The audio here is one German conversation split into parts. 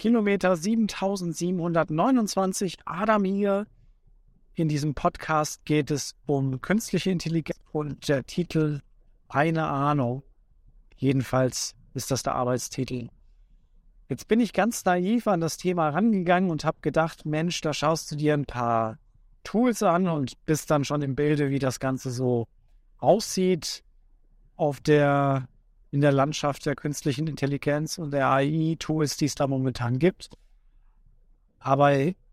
Kilometer 7729. Adam hier. In diesem Podcast geht es um künstliche Intelligenz und der Titel Eine Ahnung. Jedenfalls ist das der Arbeitstitel. Jetzt bin ich ganz naiv an das Thema rangegangen und habe gedacht, Mensch, da schaust du dir ein paar Tools an und bist dann schon im Bilde, wie das Ganze so aussieht auf der in der Landschaft der künstlichen Intelligenz und der AI-Tools, die es da momentan gibt. Aber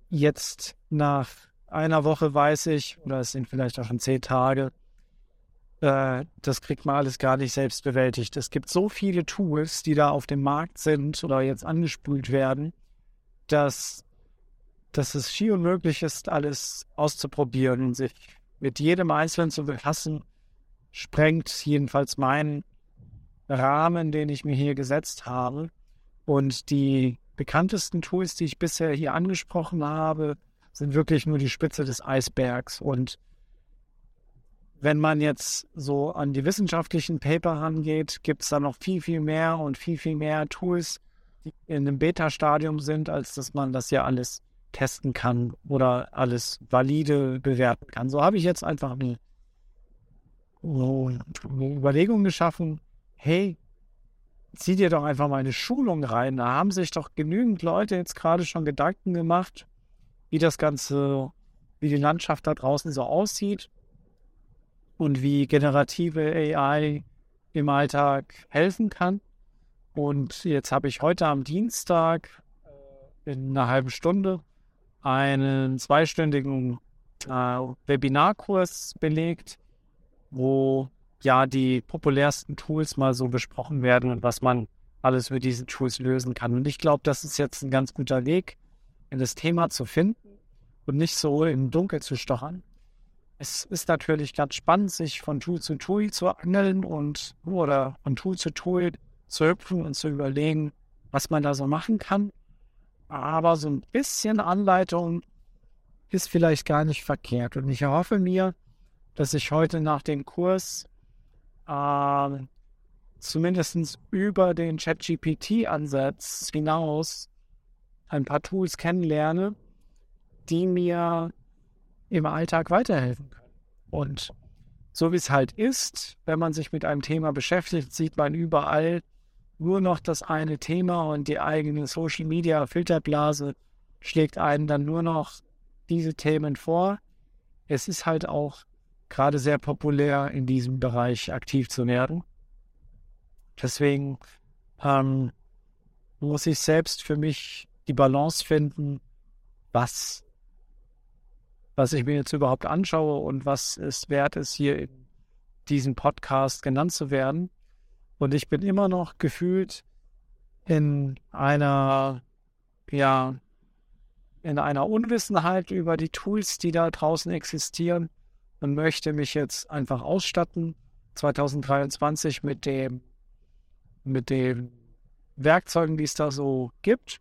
jetzt nach einer Woche weiß ich, oder es sind vielleicht auch schon zehn Tage, äh, das kriegt man alles gar nicht selbst bewältigt. Es gibt so viele Tools, die da auf dem Markt sind oder jetzt angespült werden, dass, dass es schier unmöglich ist, alles auszuprobieren und sich mit jedem Einzelnen zu befassen, sprengt jedenfalls meinen Rahmen, den ich mir hier gesetzt habe. Und die bekanntesten Tools, die ich bisher hier angesprochen habe, sind wirklich nur die Spitze des Eisbergs. Und wenn man jetzt so an die wissenschaftlichen Paper rangeht, gibt es da noch viel, viel mehr und viel, viel mehr Tools, die in einem Beta-Stadium sind, als dass man das ja alles testen kann oder alles valide bewerten kann. So habe ich jetzt einfach eine, Überlegung geschaffen, hey, zieh dir doch einfach mal eine Schulung rein. Da haben sich doch genügend Leute jetzt gerade schon Gedanken gemacht, wie das Ganze, wie die Landschaft da draußen so aussieht und wie generative AI im Alltag helfen kann. Und jetzt habe ich heute am Dienstag äh, in einer halben Stunde einen zweistündigen äh, Webinarkurs belegt, wo ja die populärsten Tools mal so besprochen werden und was man alles mit diesen Tools lösen kann. Und ich glaube, das ist jetzt ein ganz guter Weg, in das Thema zu finden und nicht so im Dunkel zu stochern. Es ist natürlich ganz spannend, sich von Tool zu Tool zu angeln und oder von Tool zu Tool zu hüpfen und zu überlegen, was man da so machen kann. Aber so ein bisschen Anleitung ist vielleicht gar nicht verkehrt. Und ich erhoffe mir, dass ich heute nach dem Kurs äh, zumindest über den ChatGPT-Ansatz hinaus ein paar Tools kennenlerne, die mir im Alltag weiterhelfen können. Und so wie es halt ist, wenn man sich mit einem Thema beschäftigt, sieht man überall nur noch das eine Thema und die eigene Social Media Filterblase schlägt einen dann nur noch diese Themen vor. Es ist halt auch gerade sehr populär, in diesem Bereich aktiv zu werden. Deswegen ähm, muss ich selbst für mich die Balance finden, was, was ich mir jetzt überhaupt anschaue und was es wert ist, hier in diesem Podcast genannt zu werden. Und ich bin immer noch gefühlt in einer, ja, in einer Unwissenheit über die Tools, die da draußen existieren und möchte mich jetzt einfach ausstatten 2023 mit dem mit den Werkzeugen, die es da so gibt.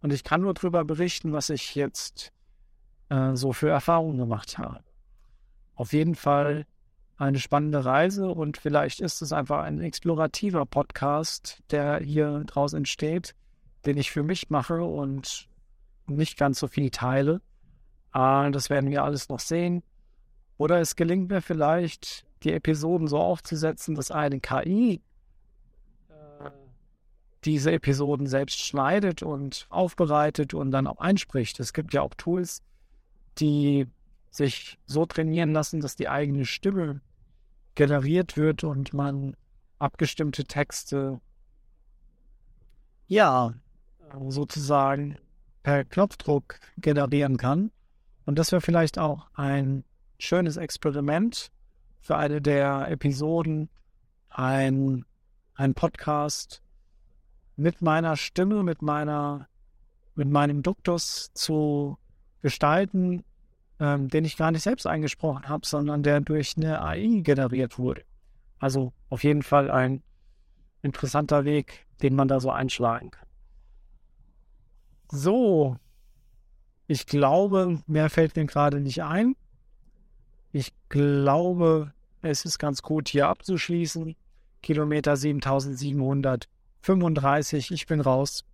Und ich kann nur darüber berichten, was ich jetzt äh, so für Erfahrungen gemacht habe. Auf jeden Fall eine spannende Reise und vielleicht ist es einfach ein explorativer Podcast, der hier draußen entsteht, den ich für mich mache und nicht ganz so viel teile. Äh, das werden wir alles noch sehen. Oder es gelingt mir vielleicht, die Episoden so aufzusetzen, dass eine KI äh, diese Episoden selbst schneidet und aufbereitet und dann auch einspricht. Es gibt ja auch Tools, die sich so trainieren lassen, dass die eigene Stimme generiert wird und man abgestimmte Texte ja sozusagen per Knopfdruck generieren kann. Und das wäre vielleicht auch ein schönes Experiment für eine der Episoden, ein, ein Podcast mit meiner Stimme, mit meiner, mit meinem Duktus zu gestalten, ähm, den ich gar nicht selbst eingesprochen habe, sondern der durch eine AI generiert wurde. Also auf jeden Fall ein interessanter Weg, den man da so einschlagen kann. So, ich glaube, mehr fällt mir gerade nicht ein. Ich glaube, es ist ganz gut hier abzuschließen. Kilometer 7735. Ich bin raus.